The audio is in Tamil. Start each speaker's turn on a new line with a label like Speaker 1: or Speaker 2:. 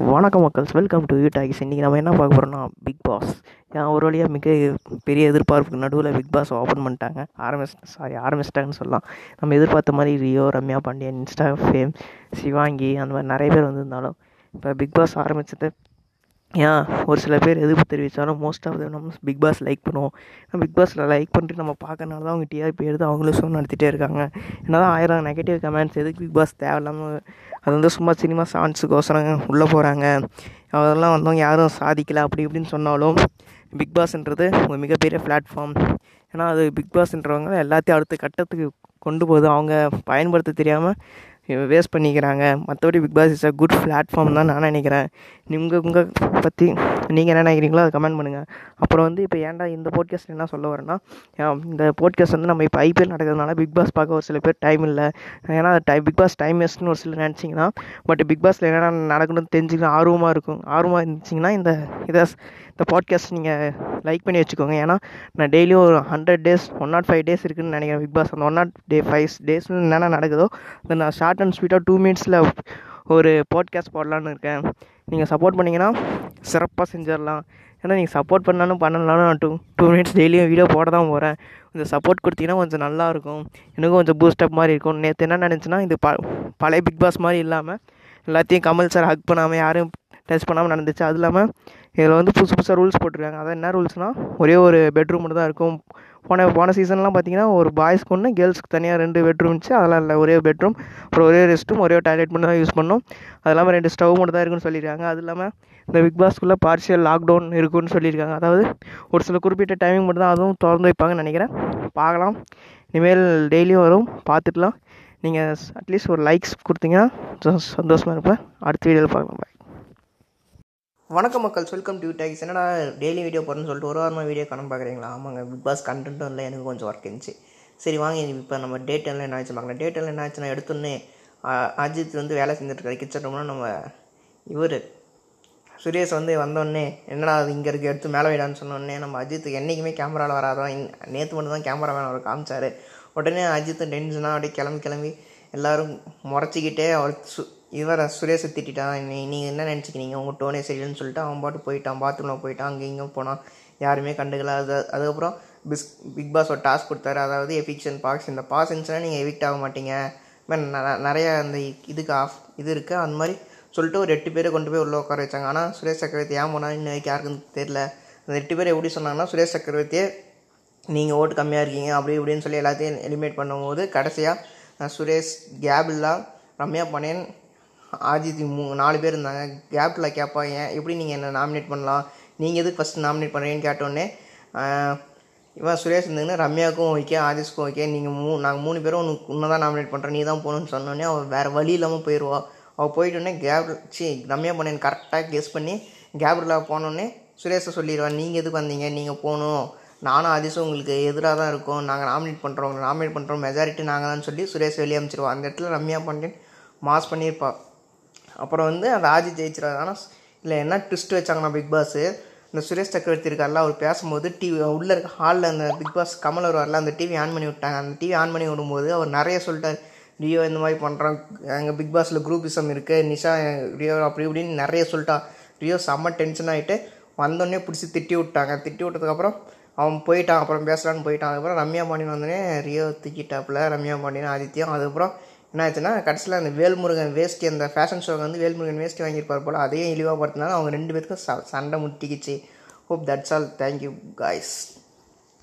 Speaker 1: வணக்கம் மக்கள்ஸ். வெல்கம் டு யூ டாக்ஸ் இன்றைக்கி நம்ம என்ன பார்க்க போகிறோம்னா பிக் பாஸ் ஏன் ஒரு வழியாக மிக பெரிய எதிர்பார்ப்புக்கு நடுவில் பிக் பாஸ் ஓப்பன் பண்ணிட்டாங்க. ஆரம்பிச் சாரி ஆரம்பிச்சிட்டாங்கன்னு சொல்லலாம். நம்ம எதிர்பார்த்த மாதிரி ரியோ ரம்யா பாண்டியன் இன்ஸ்டா ஃபேம் சிவாங்கி அந்த மாதிரி நிறைய பேர் வந்திருந்தாலும் இப்போ பிக் பாஸ் ஆரம்பிச்சது ஏன்? ஒரு சில பேர் எதிர்ப்பு தெரிவித்தாலும் மோஸ்ட் ஆஃப் நம்ம பிக் பாஸ் லைக் பண்ணுவோம். பிக் பாஸில் லைக் பண்ணிட்டு நம்ம பார்க்கறனால தான் அவங்க டிஆர்பி எடுத்து அவங்களும் ஷோ நடத்திட்டே இருக்காங்க. என்ன தான் ஆயிரம் நெகட்டிவ் கமெண்ட்ஸ் எதுக்கு பிக் பாஸ் தேவையில்லாமல் அது வந்து சும்மா சினிமா சான்ஸுக்கோசரம் உள்ளே போகிறாங்க அதெல்லாம் வந்தவங்க யாரும் சாதிக்கலை அப்படி இப்படின்னு சொன்னாலும் பிக் பாஸ்ன்றது ஒரு மிகப்பெரிய பிளாட்ஃபார்ம் ஏன்னா அது பிக் பாஸ்ன்றவங்க எல்லாத்தையும் அடுத்த கட்டத்துக்கு கொண்டு போகுது. அவங்க பயன்படுத்த தெரியாமல் வேஸ்ட் பண்ணிக்கிறாங்க. மற்றபடி Bigg Boss is a good platform தான் நான் நினைக்கிறேன். நீங்கள் உங்கள் பற்றி நீங்கள் என்ன நினைக்கிறீங்களோ அதை கமெண்ட் பண்ணுங்கள் அப்புறம் வந்து இப்போ ஏன்டா இந்த போட்காஸ்ட் என்ன சொல்ல வரேன்னா இந்த போட்காஸ்ட் வந்து நம்ம இப்போ ஐபிஎல் நடக்கிறதுனால பிக் பாஸ் பார்க்க ஒரு சில பேர் டைம் இல்லை. ஏன்னா டை பிக் பாஸ் டைம் வேஸ்ட்னு ஒரு சிலர் நினச்சிங்கன்னா பட் பிக் பாஸில் என்னென்ன நடக்கணும்னு தெரிஞ்சுக்கணும் ஆர்வமாக இருக்கும். ஆர்வமாக இருந்துச்சிங்கன்னா இந்த இதை இந்த பாட்காஸ்ட் நீங்கள் லைக் பண்ணி வச்சுக்கோங்க. ஏன்னா நான் டெய்லியும் ஒரு hundred days one nought five days இருக்குதுன்னு நினைக்கிறேன் பிக் பாஸ் அந்த ஒன் நாட் டே ஃபைவ் டேஸ்னு என்னென்ன நடக்குதோ அதை நான் ஷார்ட் அண்ட் ஸ்வீட்டாக டூ மினிட்ஸில் ஒரு பாட்காஸ்ட் போடலான்னு இருக்கேன். நீங்கள் சப்போர்ட் பண்ணிங்கன்னா சிறப்பாக செஞ்சிடலாம். ஏன்னா நீங்கள் சப்போர்ட் பண்ணாலும் பண்ணலனாலும் நான் டூ டூ மினிட்ஸ் டெய்லியும் வீடியோ போட தான் போகிறேன் கொஞ்சம் சப்போர்ட் கொடுத்தீங்கன்னா கொஞ்சம் நல்லாயிருக்கும் எனக்கும் கொஞ்சம் பூஸ்டப் மாதிரி இருக்கும். நேற்று என்ன நினச்சின்னா இது ப பழைய பிக் பாஸ் மாதிரி இல்லாமல் எல்லாத்தையும் கமல் சார் ஹக் பண்ணாமல் யாரும் டச் பண்ணாமல் நடந்துச்சு. அது இல்லாமல் இதில் வந்து புதுசு புதுசாக ரூல்ஸ் போட்டிருக்காங்க. அதான் என்ன ரூல்ஸ்னால் ஒரே ஒரு பெட்ரூம் மட்டும் தான் இருக்கும். போன போன சீசன்லாம் பார்த்தீங்கன்னா ஒரு பாய்ஸ்க்கு ஒன்று கேர்ள்ஸ்க்கு தனியாக ரெண்டு பெட்ரூம் இருந்துச்சு. அதெல்லாம் இல்லை ஒரே பெட்ரூம் அப்புறம் ஒரே ரெஸ்ட் ரூம் ஒரே டாய்லெட் மட்டும் தான் யூஸ் பண்ணோம். அது இல்லாமல் ரெண்டு ஸ்டவ் மட்டும் தான் இருக்குன்னு சொல்லியிருக்காங்க. அது இல்லாமல் இந்த பிக் பாஸ்க்குள்ளே பார்ஷியல் லாக்டவுன் இருக்குன்னு சொல்லியிருக்காங்க. அதாவது ஒரு சில குறிப்பிட்ட டைமிங் மட்டும் தான் அதுவும் திறந்து வைப்பாங்கன்னு நினைக்கிறேன். பார்க்கலாம். இனிமேல் டெய்லியும் வரும். பார்த்துக்கலாம். நீங்கள் அட்லீஸ்ட் ஒரு லைக்ஸ் கொடுத்தீங்கன்னா சந்தோஷமாக இருப்பேன். அடுத்த வீடியோவில் பார்க்கலாம். பாய் வணக்கம் மக்கள் வெல்கம் டு டேக்ஸ் என்னடா டெய்லி வீடியோ போடுறேன்னு சொல்லிட்டு ஒரு வாரமாக வீடியோ கணக்கு பார்க்குறீங்களா ஆமாங்க பிக் பாஸ் கண்டென்ட்டும் இல்லை எனக்கு கொஞ்சம் ஒர்க் இருந்துச்சு. சரி வாங்க இப்போ நம்ம டேட் எல்லாம் என்ன ஆச்சு பார்க்கலாம் டேட் எல்லாம் என்ன ஆச்சுன்னா எடுத்தோன்னே அஜித் வந்து வேலை செஞ்சுட்டு கிச்சன் ரூம்னா நம்ம இவர் சுரேஷ் வந்து வந்தோடனே என்னடா அது இங்கே இருக்குது எடுத்து மேலே வைடான்னு சொன்னோடனே நம்ம அஜித் என்றைக்குமே கேமராவில் வராதான் நேற்று மட்டும் தான் கேமரா மேன் அவர் காமிச்சார். உடனே அஜித் டென்ஷனாக அப்படியே கிளம்பி கிளம்பி எல்லோரும் முறைச்சிக்கிட்டே அவர் சு இவரை சுரேஷை திட்டான் நீ நீங்கள் என்ன நினச்சிக்கிறீங்க? உங்கள் டோனே சரியில்லைன்னு சொல்லிட்டு அவன் பாட்டு போயிட்டான். பாத்ரூமில் போயிட்டான். அங்கே இங்கே போனான். யாருமே கண்டுக்கல. அது அதுக்கப்புறம் பிஸ் பிக் பாஸ் ஒரு டாஸ்க் கொடுத்தாரு. அதாவது எஃபிக்ஷன் பாஸ் இந்த பாஸ் இருந்துச்சுன்னா நீங்கள் எவிக்ட் ஆக மாட்டீங்க. நிறையா அந்த இதுக்கு ஆஃப் இது இருக்குது அந்த மாதிரி சொல்லிட்டு ஒரு எட்டு பேரை கொண்டு போய் உள்ளே உட்கார வச்சாங்க. ஆனால் சுரேஷ் சக்கரவர்த்தி ஏன் போனால் இன்னும் வரைக்கும் யாருக்கும் தெரில அந்த எட்டு பேர் எப்படி சொன்னாங்கன்னா சுரேஷ் சக்கரவர்த்தியே நீங்கள் ஓட்டு கம்மியாக இருக்கீங்க. அப்படி இப்படின்னு சொல்லி எல்லாத்தையும் எலிமினேட் பண்ணும்போது கடைசியாக சுரேஷ் கேபில்லா ரம்யா பண்ணேன். ஆஜித் மூ நாலு பேர் இருந்தாங்க. கேப்பில் கேட்பா ஏன்? எப்படி நீங்கள் என்ன நாமினேட் பண்ணலாம்? நீங்கள் எதுக்கு ஃபஸ்ட்டு நாமினேட் பண்ணுறீங்கன்னு கேட்டோடனே இவன் சுரேஷ் இருந்தீங்கன்னா ரம்யாவுக்கும் ஓகே ஆதிஷ்க்கும் ஓகே நீங்கள் மூ நாங்கள் மூணு பேரும் உனக்கு உன்னை தான் நாமினேட் பண்ணுறோம் நீ தான் போகணுன்னு சொன்னோடனே அவள் வேறு வழி இல்லாமல் போயிடுவா அவள் போயிட்டோடனே கேப் சி ரம்யா பண்ணேன் கரெக்டாக கெஸ் பண்ணி கேப்ரில் போனோடனே சுரேஷை சொல்லிடுவான் நீங்கள் எதுக்கு வந்தீங்க? நீங்கள் போகணும். நானும் அதிசும் உங்களுக்கு எதிராக தான் இருக்கும். நாங்கள் நாமினேட் பண்ணுறோம் நாமினேட் பண்ணுறோம் மெஜாரிட்டி நாங்கள் தான் சொல்லி சுரேஷ் வெளியே அமைச்சிருவோம் அந்த இடத்துல ரம்யா பாண்டியன் மாஸ் பண்ணியிருப்பாள் அப்புறம் வந்து அந்த ஆஜி ஜெயிச்சிடாரு ஆனால் இல்லை என்ன ட்விஸ்ட் வச்சாங்கன்னா பிக் பாஸு இந்த சுரேஷ் சக்கரவர்த்தி இருக்கார்ல அவர் பேசும்போது டிவி உள்ளே இருக்க ஹாலில் அந்த பிக் பாஸ் கமல் வருவார்ல அந்த டிவி ஆன் பண்ணி விட்டாங்க. அந்த டிவி ஆன் பண்ணி விடும்போது அவர் நிறைய சொல்லிட்டார். ரியோ இந்த மாதிரி பண்ணுறான் எங்கள் பிக் பாஸில் குரூப்பிசம் இருக்குது நிஷா ரியோ அப்படி இப்படின்னு நிறைய சொல்லிட்டான் ரியோ செம்ம டென்ஷன் ஆகிட்டு வந்தோடனே பிடிச்சி திட்டி விட்டாங்க. திட்டி விட்டதுக்கப்புறம் அவன் போயிட்டான். அப்புறம் பேசலான்னு போயிட்டான். அதுக்கப்புறம் ரம்யா பாண்டியன் வந்தோடனே ரியோ தூக்கிட்டாப்புல. ரம்யா பாண்டியன் ஆதித்யம். அதுக்கப்புறம் என்ன ஆச்சுன்னா கடைசியில் அந்த வேல்முருகன் வேஷ்டி அந்த ஃபேஷன் ஷோக்கு வந்து வேல்முருகன் வேஷ்டி வாங்கியிருப்பார் போல் அதையும் இழிவாக படுத்தினாலும் அவங்க ரெண்டு பேருக்கும் சண்டை முட்டிக்கிச்சு. Hope that's all thank you guys